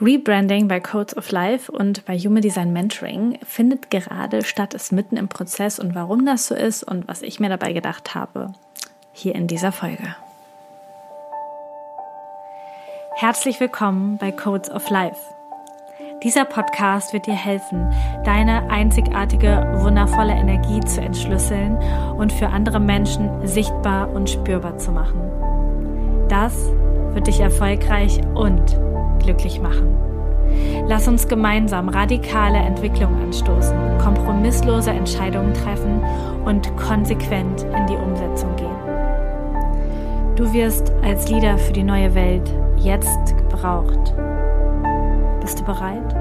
Rebranding bei Codes of Life und bei Human Design Mentoring findet gerade statt, ist mitten im Prozess und warum das so ist und was ich mir dabei gedacht habe, hier in dieser Folge. Herzlich willkommen bei Codes of Life. Dieser Podcast wird dir helfen, deine einzigartige, wundervolle Energie zu entschlüsseln und für andere Menschen sichtbar und spürbar zu machen. Das wird dich erfolgreich und glücklich machen. Lass uns gemeinsam radikale Entwicklung anstoßen, kompromisslose Entscheidungen treffen und konsequent in die Umsetzung gehen. Du wirst als Leader für die neue Welt jetzt gebraucht. Bist du bereit?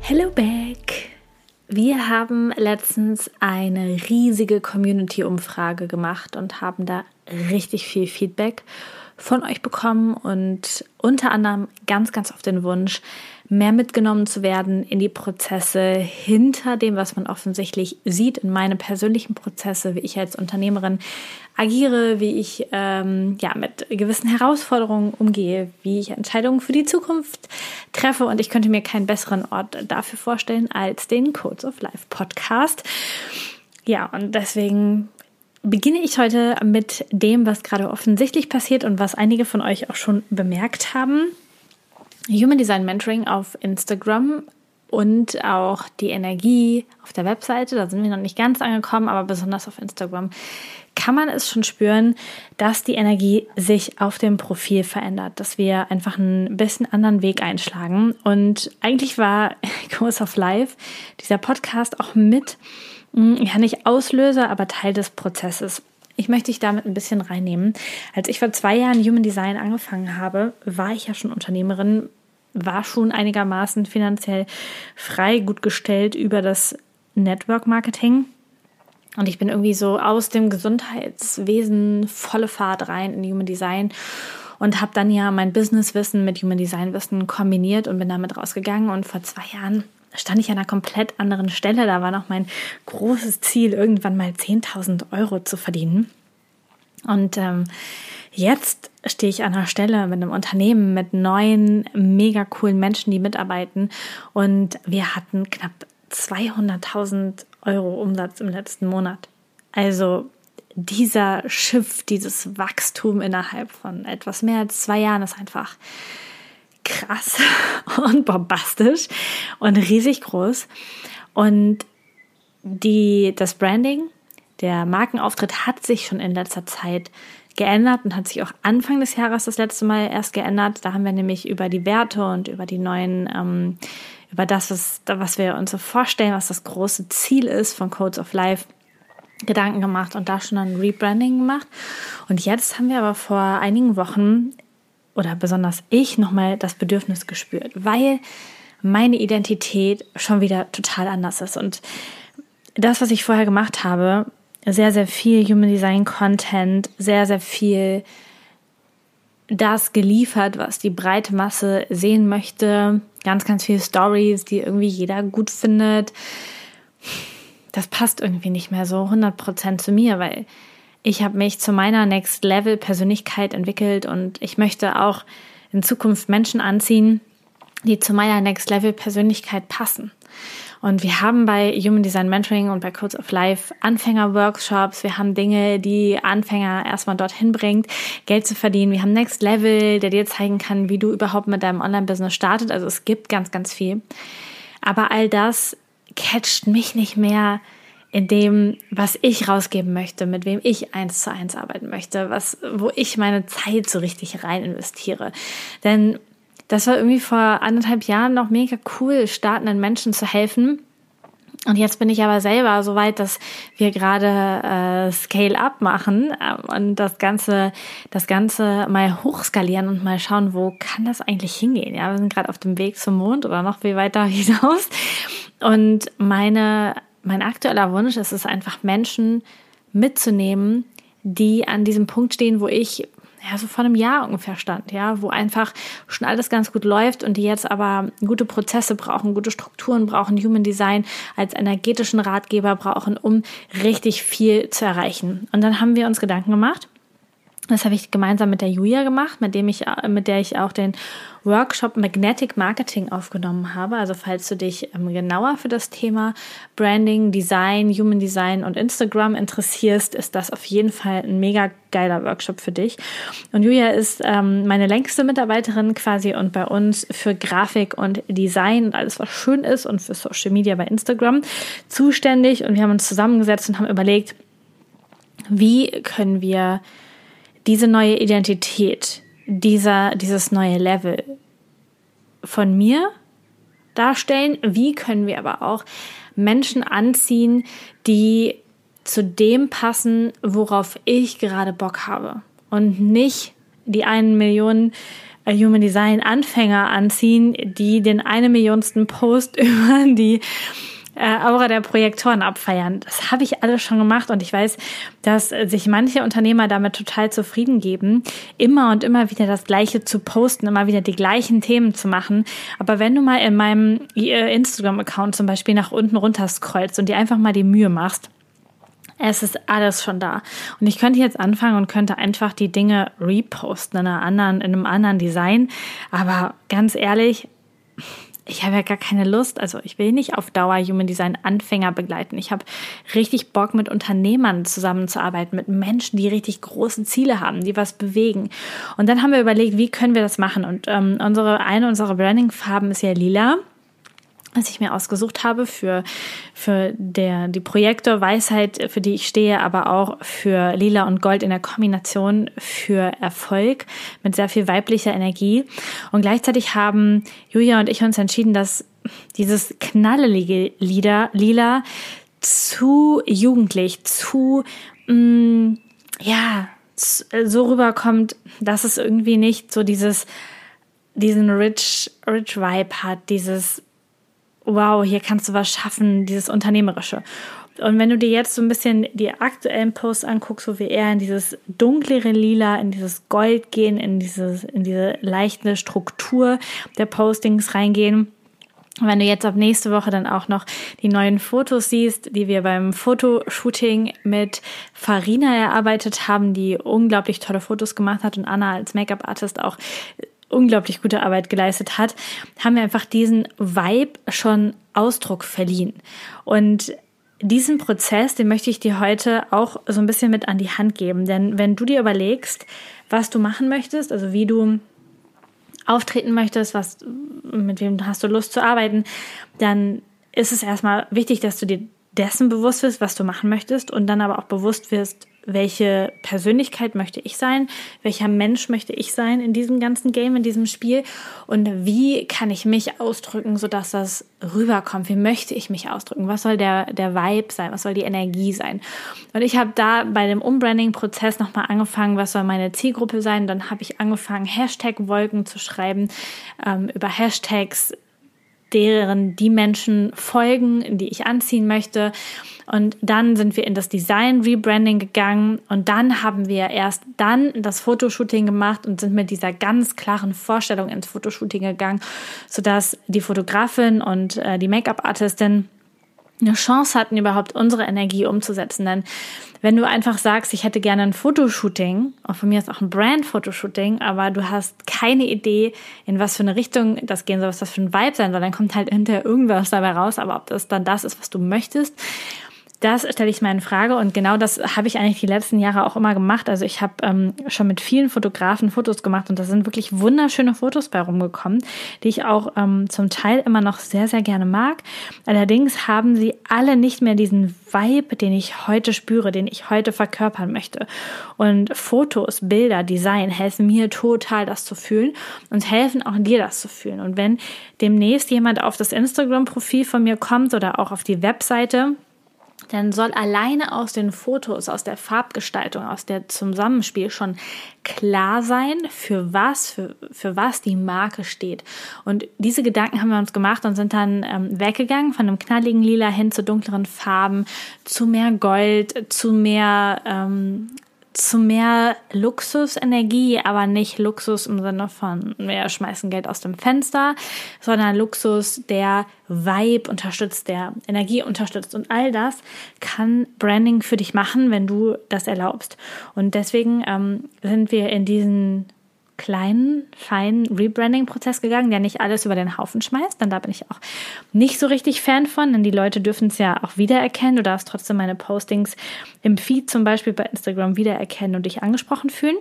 Hello back! Wir haben letztens eine riesige Community-Umfrage gemacht und haben da richtig viel Feedback von euch bekommen und unter anderem ganz, ganz auf den Wunsch, mehr mitgenommen zu werden in die Prozesse hinter dem, was man offensichtlich sieht, in meine persönlichen Prozesse, wie ich als Unternehmerin agiere, wie ich ähm, ja mit gewissen Herausforderungen umgehe, wie ich Entscheidungen für die Zukunft treffe. Und ich könnte mir keinen besseren Ort dafür vorstellen als den Codes of Life Podcast. Ja, und deswegen beginne ich heute mit dem, was gerade offensichtlich passiert und was einige von euch auch schon bemerkt haben. Human Design Mentoring auf Instagram und auch die Energie auf der Webseite, da sind wir noch nicht ganz angekommen, aber besonders auf Instagram kann man es schon spüren, dass die Energie sich auf dem Profil verändert, dass wir einfach einen bisschen anderen Weg einschlagen. Und eigentlich war Course of Life, dieser Podcast auch mit, ja nicht Auslöser, aber Teil des Prozesses. Ich möchte dich damit ein bisschen reinnehmen. Als ich vor zwei Jahren Human Design angefangen habe, war ich ja schon Unternehmerin, war schon einigermaßen finanziell frei, gut gestellt über das Network Marketing. Und ich bin irgendwie so aus dem Gesundheitswesen volle Fahrt rein in Human Design und habe dann ja mein Businesswissen mit Human Design Wissen kombiniert und bin damit rausgegangen. Und vor zwei Jahren stand ich an einer komplett anderen Stelle. Da war noch mein großes Ziel, irgendwann mal 10.000 Euro zu verdienen. Und ähm, jetzt stehe ich an einer Stelle mit einem Unternehmen mit neuen, mega coolen Menschen, die mitarbeiten. Und wir hatten knapp 200.000 Euro Umsatz im letzten Monat. Also dieser Schiff, dieses Wachstum innerhalb von etwas mehr als zwei Jahren ist einfach krass und bombastisch und riesig groß. Und die, das Branding, der Markenauftritt hat sich schon in letzter Zeit geändert und hat sich auch Anfang des Jahres das letzte Mal erst geändert. Da haben wir nämlich über die Werte und über die neuen, ähm, über das, was, was wir uns so vorstellen, was das große Ziel ist von Codes of Life, Gedanken gemacht und da schon ein Rebranding gemacht. Und jetzt haben wir aber vor einigen Wochen oder besonders ich nochmal das Bedürfnis gespürt, weil meine Identität schon wieder total anders ist. Und das, was ich vorher gemacht habe, sehr, sehr viel Human Design Content, sehr, sehr viel das geliefert, was die breite Masse sehen möchte. Ganz, ganz viele Stories, die irgendwie jeder gut findet. Das passt irgendwie nicht mehr so 100% zu mir, weil ich habe mich zu meiner Next Level Persönlichkeit entwickelt und ich möchte auch in Zukunft Menschen anziehen, die zu meiner Next Level Persönlichkeit passen. Und wir haben bei Human Design Mentoring und bei Codes of Life Anfänger-Workshops. Wir haben Dinge, die Anfänger erstmal dorthin bringt, Geld zu verdienen. Wir haben Next Level, der dir zeigen kann, wie du überhaupt mit deinem Online-Business startet. Also es gibt ganz, ganz viel. Aber all das catcht mich nicht mehr in dem, was ich rausgeben möchte, mit wem ich eins zu eins arbeiten möchte, was, wo ich meine Zeit so richtig rein investiere. Denn das war irgendwie vor anderthalb Jahren noch mega cool, startenden Menschen zu helfen. Und jetzt bin ich aber selber so weit, dass wir gerade äh, Scale-up machen äh, und das Ganze, das Ganze mal hochskalieren und mal schauen, wo kann das eigentlich hingehen. Ja, wir sind gerade auf dem Weg zum Mond oder noch viel weiter hinaus. Und meine mein aktueller Wunsch ist es einfach, Menschen mitzunehmen, die an diesem Punkt stehen, wo ich ja, so vor einem Jahr ungefähr stand, ja, wo einfach schon alles ganz gut läuft und die jetzt aber gute Prozesse brauchen, gute Strukturen brauchen, Human Design als energetischen Ratgeber brauchen, um richtig viel zu erreichen. Und dann haben wir uns Gedanken gemacht, das habe ich gemeinsam mit der Julia gemacht, mit dem ich, mit der ich auch den Workshop Magnetic Marketing aufgenommen habe. Also falls du dich ähm, genauer für das Thema Branding, Design, Human Design und Instagram interessierst, ist das auf jeden Fall ein mega geiler Workshop für dich. Und Julia ist ähm, meine längste Mitarbeiterin quasi und bei uns für Grafik und Design und alles, was schön ist und für Social Media bei Instagram zuständig. Und wir haben uns zusammengesetzt und haben überlegt, wie können wir diese neue Identität, dieser, dieses neue Level von mir darstellen? Wie können wir aber auch Menschen anziehen, die zu dem passen, worauf ich gerade Bock habe und nicht die einen Millionen äh, Human Design Anfänger anziehen, die den eine Millionsten Post über die äh, Aura der Projektoren abfeiern. Das habe ich alles schon gemacht und ich weiß, dass sich manche Unternehmer damit total zufrieden geben, immer und immer wieder das Gleiche zu posten, immer wieder die gleichen Themen zu machen. Aber wenn du mal in meinem äh, Instagram-Account zum Beispiel nach unten runter scrollst und dir einfach mal die Mühe machst, es ist alles schon da. Und ich könnte jetzt anfangen und könnte einfach die Dinge reposten in, einer anderen, in einem anderen Design. Aber ganz ehrlich, ich habe ja gar keine Lust, also ich will nicht auf Dauer Human Design Anfänger begleiten. Ich habe richtig Bock, mit Unternehmern zusammenzuarbeiten, mit Menschen, die richtig große Ziele haben, die was bewegen. Und dann haben wir überlegt, wie können wir das machen? Und ähm, unsere eine unserer Branding-Farben ist ja lila was ich mir ausgesucht habe für, für der, die Projektor Weisheit, für die ich stehe, aber auch für Lila und Gold in der Kombination für Erfolg mit sehr viel weiblicher Energie. Und gleichzeitig haben Julia und ich uns entschieden, dass dieses knallelige Lieder, Lila zu jugendlich, zu, mh, mm, ja, so rüberkommt, dass es irgendwie nicht so dieses, diesen rich, rich Vibe hat, dieses wow, hier kannst du was schaffen, dieses Unternehmerische. Und wenn du dir jetzt so ein bisschen die aktuellen Posts anguckst, wo wir eher in dieses dunklere Lila, in dieses Gold gehen, in, dieses, in diese leichte Struktur der Postings reingehen, wenn du jetzt ab nächste Woche dann auch noch die neuen Fotos siehst, die wir beim Fotoshooting mit Farina erarbeitet haben, die unglaublich tolle Fotos gemacht hat und Anna als Make-up-Artist auch unglaublich gute Arbeit geleistet hat, haben wir einfach diesen Vibe schon Ausdruck verliehen. Und diesen Prozess, den möchte ich dir heute auch so ein bisschen mit an die Hand geben. Denn wenn du dir überlegst, was du machen möchtest, also wie du auftreten möchtest, was, mit wem hast du Lust zu arbeiten, dann ist es erstmal wichtig, dass du dir dessen bewusst wirst, was du machen möchtest und dann aber auch bewusst wirst, welche Persönlichkeit möchte ich sein, welcher Mensch möchte ich sein in diesem ganzen Game, in diesem Spiel? Und wie kann ich mich ausdrücken, sodass das rüberkommt, wie möchte ich mich ausdrücken, was soll der, der Vibe sein, was soll die Energie sein. Und ich habe da bei dem Umbranding-Prozess nochmal angefangen, was soll meine Zielgruppe sein, dann habe ich angefangen, Hashtag-Wolken zu schreiben, ähm, über Hashtags deren die Menschen folgen, die ich anziehen möchte. Und dann sind wir in das Design Rebranding gegangen und dann haben wir erst dann das Fotoshooting gemacht und sind mit dieser ganz klaren Vorstellung ins Fotoshooting gegangen, sodass die Fotografin und äh, die Make-up-Artistin eine Chance hatten, überhaupt unsere Energie umzusetzen. Denn wenn du einfach sagst, ich hätte gerne ein Fotoshooting, und von mir ist auch ein Brand-Fotoshooting, aber du hast keine Idee, in was für eine Richtung das gehen soll, was das für ein Vibe sein soll, dann kommt halt hinterher irgendwas dabei raus, aber ob das dann das ist, was du möchtest, das stelle ich mal in Frage und genau das habe ich eigentlich die letzten Jahre auch immer gemacht. Also ich habe ähm, schon mit vielen Fotografen Fotos gemacht und da sind wirklich wunderschöne Fotos bei rumgekommen, die ich auch ähm, zum Teil immer noch sehr, sehr gerne mag. Allerdings haben sie alle nicht mehr diesen Vibe, den ich heute spüre, den ich heute verkörpern möchte. Und Fotos, Bilder, Design helfen mir total, das zu fühlen und helfen auch dir, das zu fühlen. Und wenn demnächst jemand auf das Instagram-Profil von mir kommt oder auch auf die Webseite, dann soll alleine aus den Fotos, aus der Farbgestaltung, aus der Zusammenspiel schon klar sein, für was, für, für was die Marke steht. Und diese Gedanken haben wir uns gemacht und sind dann ähm, weggegangen von einem knalligen Lila hin zu dunkleren Farben, zu mehr Gold, zu mehr ähm, zu mehr Luxusenergie, aber nicht Luxus im Sinne von wir schmeißen Geld aus dem Fenster, sondern Luxus, der Vibe unterstützt, der Energie unterstützt und all das kann Branding für dich machen, wenn du das erlaubst. Und deswegen ähm, sind wir in diesen kleinen, feinen Rebranding-Prozess gegangen, der nicht alles über den Haufen schmeißt. Dann da bin ich auch nicht so richtig Fan von, denn die Leute dürfen es ja auch wiedererkennen. Du darfst trotzdem meine Postings im Feed zum Beispiel bei Instagram wiedererkennen und dich angesprochen fühlen.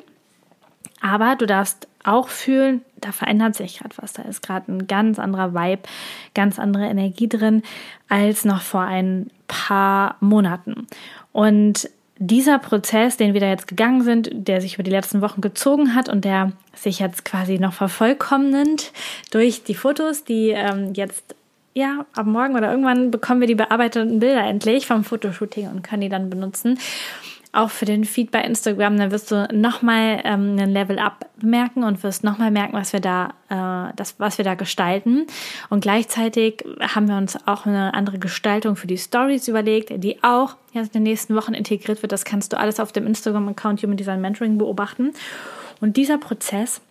Aber du darfst auch fühlen, da verändert sich gerade was. Da ist gerade ein ganz anderer Vibe, ganz andere Energie drin als noch vor ein paar Monaten. Und dieser Prozess, den wir da jetzt gegangen sind, der sich über die letzten Wochen gezogen hat und der sich jetzt quasi noch vervollkommnend durch die Fotos, die ähm, jetzt ja, ab morgen oder irgendwann bekommen wir die bearbeiteten Bilder endlich vom Fotoshooting und können die dann benutzen auch für den Feed bei Instagram, dann wirst du nochmal ähm, einen Level Up merken und wirst nochmal merken, was wir da, äh, das, was wir da gestalten. Und gleichzeitig haben wir uns auch eine andere Gestaltung für die Stories überlegt, die auch jetzt in den nächsten Wochen integriert wird. Das kannst du alles auf dem Instagram-Account Human Design Mentoring beobachten. Und dieser Prozess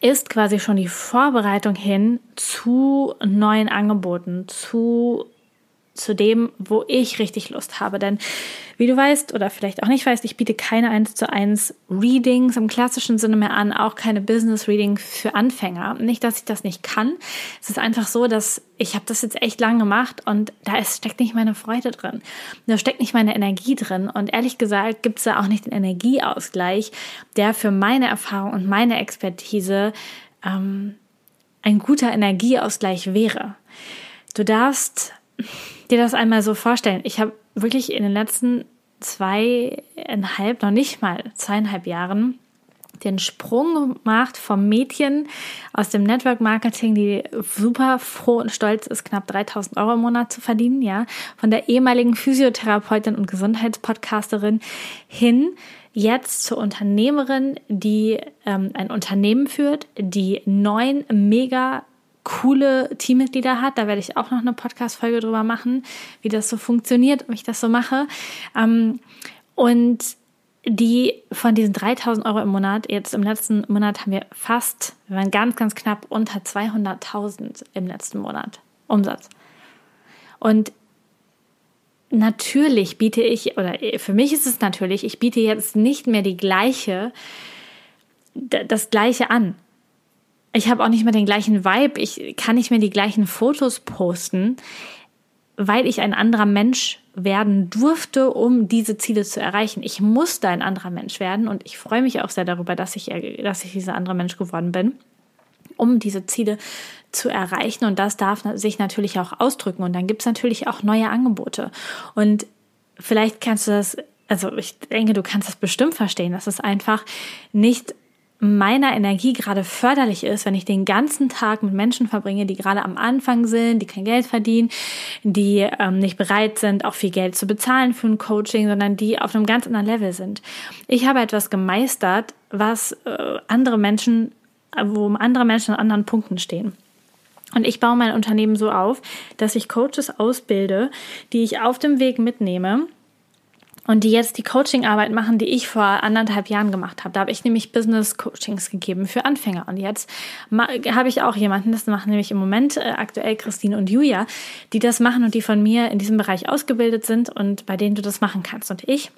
ist quasi schon die Vorbereitung hin zu neuen Angeboten, zu zu dem, wo ich richtig Lust habe. Denn wie du weißt oder vielleicht auch nicht weißt, ich biete keine 1 zu 1 Readings im klassischen Sinne mehr an, auch keine Business Reading für Anfänger. Nicht, dass ich das nicht kann. Es ist einfach so, dass ich habe das jetzt echt lang gemacht und da ist, steckt nicht meine Freude drin. Da steckt nicht meine Energie drin. Und ehrlich gesagt gibt es da auch nicht den Energieausgleich, der für meine Erfahrung und meine Expertise ähm, ein guter Energieausgleich wäre. Du darfst dir das einmal so vorstellen. Ich habe wirklich in den letzten zweieinhalb, noch nicht mal zweieinhalb Jahren den Sprung gemacht vom Mädchen aus dem Network Marketing, die super froh und stolz ist, knapp 3000 Euro im Monat zu verdienen, ja, von der ehemaligen Physiotherapeutin und Gesundheitspodcasterin hin jetzt zur Unternehmerin, die ähm, ein Unternehmen führt, die neun mega coole Teammitglieder hat. Da werde ich auch noch eine Podcast-Folge drüber machen, wie das so funktioniert, wie ich das so mache. Ähm, und die von diesen 3000 Euro im Monat, jetzt im letzten Monat haben wir fast, wir waren ganz, ganz knapp unter 200.000 im letzten Monat Umsatz. Und natürlich biete ich, oder für mich ist es natürlich, ich biete jetzt nicht mehr die gleiche, das gleiche an ich habe auch nicht mehr den gleichen Vibe, ich kann nicht mehr die gleichen Fotos posten, weil ich ein anderer Mensch werden durfte, um diese Ziele zu erreichen. Ich musste ein anderer Mensch werden und ich freue mich auch sehr darüber, dass ich, dass ich dieser andere Mensch geworden bin, um diese Ziele zu erreichen. Und das darf sich natürlich auch ausdrücken. Und dann gibt es natürlich auch neue Angebote. Und vielleicht kannst du das, also ich denke, du kannst das bestimmt verstehen, dass es einfach nicht meiner Energie gerade förderlich ist, wenn ich den ganzen Tag mit Menschen verbringe, die gerade am Anfang sind, die kein Geld verdienen, die ähm, nicht bereit sind, auch viel Geld zu bezahlen für ein Coaching, sondern die auf einem ganz anderen Level sind. Ich habe etwas gemeistert, was äh, andere Menschen, wo andere Menschen an anderen Punkten stehen. Und ich baue mein Unternehmen so auf, dass ich Coaches ausbilde, die ich auf dem Weg mitnehme und die jetzt die Coaching-Arbeit machen, die ich vor anderthalb Jahren gemacht habe. Da habe ich nämlich Business-Coachings gegeben für Anfänger. Und jetzt habe ich auch jemanden, das machen nämlich im Moment äh, aktuell Christine und Julia, die das machen und die von mir in diesem Bereich ausgebildet sind und bei denen du das machen kannst. Und ich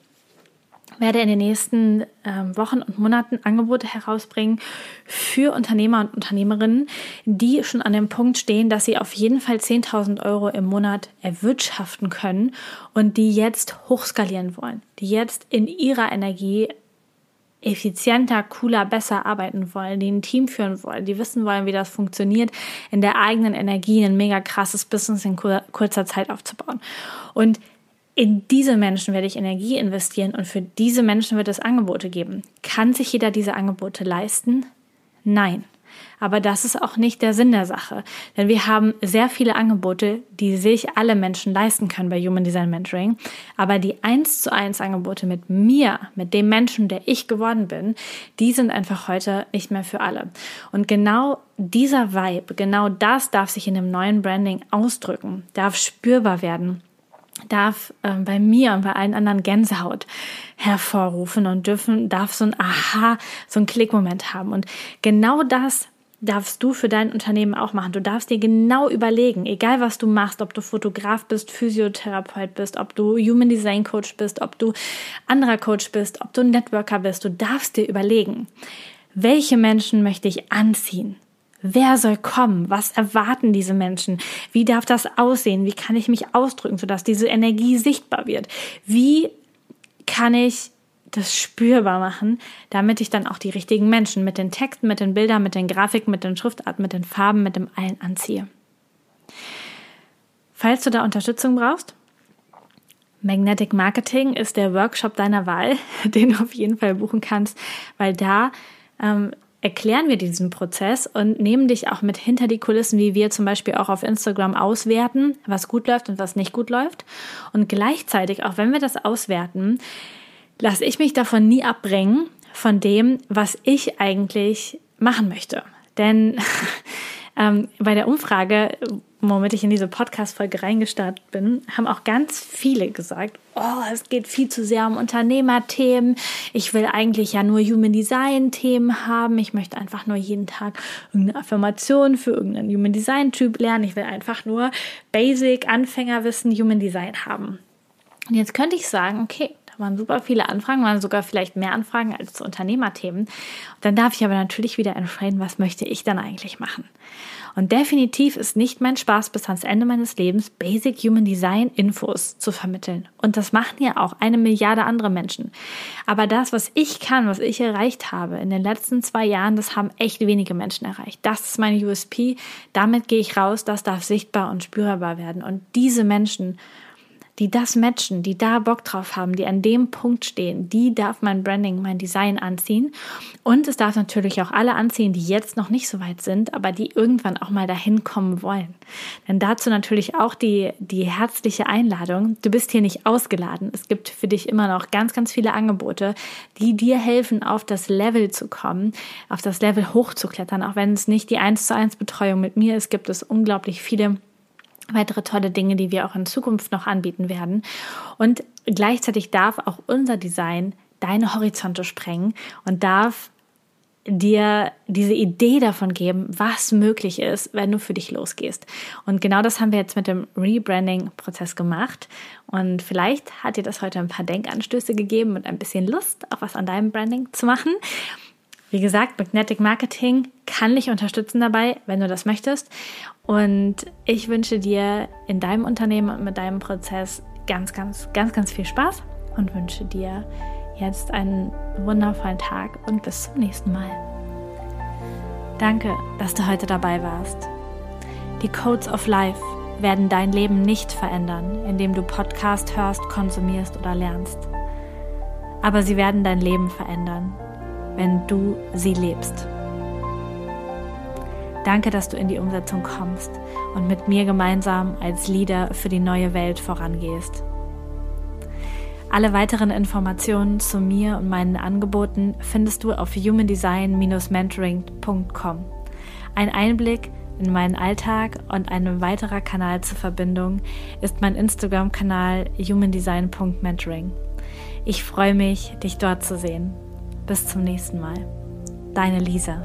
werde in den nächsten ähm, Wochen und Monaten Angebote herausbringen für Unternehmer und Unternehmerinnen, die schon an dem Punkt stehen, dass sie auf jeden Fall 10.000 Euro im Monat erwirtschaften können und die jetzt hochskalieren wollen, die jetzt in ihrer Energie effizienter, cooler, besser arbeiten wollen, die ein Team führen wollen, die wissen wollen, wie das funktioniert, in der eigenen Energie ein mega krasses Business in kurzer Zeit aufzubauen. Und in diese Menschen werde ich Energie investieren und für diese Menschen wird es Angebote geben. Kann sich jeder diese Angebote leisten? Nein. Aber das ist auch nicht der Sinn der Sache. Denn wir haben sehr viele Angebote, die sich alle Menschen leisten können bei Human Design Mentoring. Aber die eins zu eins Angebote mit mir, mit dem Menschen, der ich geworden bin, die sind einfach heute nicht mehr für alle. Und genau dieser Vibe, genau das darf sich in dem neuen Branding ausdrücken, darf spürbar werden darf äh, bei mir und bei allen anderen Gänsehaut hervorrufen und dürfen, darf so ein Aha, so ein Klickmoment haben. Und genau das darfst du für dein Unternehmen auch machen. Du darfst dir genau überlegen, egal was du machst, ob du Fotograf bist, Physiotherapeut bist, ob du Human Design Coach bist, ob du anderer Coach bist, ob du Networker bist, du darfst dir überlegen, welche Menschen möchte ich anziehen? Wer soll kommen? Was erwarten diese Menschen? Wie darf das aussehen? Wie kann ich mich ausdrücken, sodass diese Energie sichtbar wird? Wie kann ich das spürbar machen, damit ich dann auch die richtigen Menschen mit den Texten, mit den Bildern, mit den Grafiken, mit den Schriftarten, mit den Farben, mit dem allen anziehe. Falls du da Unterstützung brauchst, Magnetic Marketing ist der Workshop deiner Wahl, den du auf jeden Fall buchen kannst, weil da ähm, erklären wir diesen Prozess und nehmen dich auch mit hinter die Kulissen, wie wir zum Beispiel auch auf Instagram auswerten, was gut läuft und was nicht gut läuft. Und gleichzeitig, auch wenn wir das auswerten, lasse ich mich davon nie abbringen, von dem, was ich eigentlich machen möchte. Denn ähm, bei der Umfrage, womit ich in diese Podcast-Folge reingestartet bin, haben auch ganz viele gesagt, oh, es geht viel zu sehr um Unternehmerthemen. Ich will eigentlich ja nur Human Design-Themen haben. Ich möchte einfach nur jeden Tag irgendeine Affirmation für irgendeinen Human Design-Typ lernen. Ich will einfach nur Basic Anfängerwissen Human Design haben. Und jetzt könnte ich sagen, okay, waren super viele Anfragen, waren sogar vielleicht mehr Anfragen als zu Unternehmerthemen. Und dann darf ich aber natürlich wieder entscheiden, was möchte ich dann eigentlich machen. Und definitiv ist nicht mein Spaß bis ans Ende meines Lebens, Basic Human Design Infos zu vermitteln. Und das machen ja auch eine Milliarde andere Menschen. Aber das, was ich kann, was ich erreicht habe in den letzten zwei Jahren, das haben echt wenige Menschen erreicht. Das ist meine USP. Damit gehe ich raus. Das darf sichtbar und spürbar werden. Und diese Menschen die das matchen, die da Bock drauf haben, die an dem Punkt stehen, die darf mein Branding, mein Design anziehen. Und es darf natürlich auch alle anziehen, die jetzt noch nicht so weit sind, aber die irgendwann auch mal dahin kommen wollen. Denn dazu natürlich auch die, die herzliche Einladung. Du bist hier nicht ausgeladen. Es gibt für dich immer noch ganz, ganz viele Angebote, die dir helfen, auf das Level zu kommen, auf das Level hochzuklettern. Auch wenn es nicht die 1 zu 1 Betreuung mit mir ist, gibt es unglaublich viele weitere tolle Dinge, die wir auch in Zukunft noch anbieten werden. Und gleichzeitig darf auch unser Design deine Horizonte sprengen und darf dir diese Idee davon geben, was möglich ist, wenn du für dich losgehst. Und genau das haben wir jetzt mit dem Rebranding-Prozess gemacht. Und vielleicht hat dir das heute ein paar Denkanstöße gegeben und ein bisschen Lust, auch was an deinem Branding zu machen. Wie gesagt, Magnetic Marketing kann dich unterstützen dabei, wenn du das möchtest. Und ich wünsche dir in deinem Unternehmen und mit deinem Prozess ganz, ganz, ganz, ganz viel Spaß und wünsche dir jetzt einen wundervollen Tag und bis zum nächsten Mal. Danke, dass du heute dabei warst. Die Codes of Life werden dein Leben nicht verändern, indem du Podcast hörst, konsumierst oder lernst. Aber sie werden dein Leben verändern, wenn du sie lebst. Danke, dass du in die Umsetzung kommst und mit mir gemeinsam als Leader für die neue Welt vorangehst. Alle weiteren Informationen zu mir und meinen Angeboten findest du auf humandesign-mentoring.com. Ein Einblick in meinen Alltag und ein weiterer Kanal zur Verbindung ist mein Instagram-Kanal humandesign.mentoring. Ich freue mich, dich dort zu sehen. Bis zum nächsten Mal. Deine Lisa.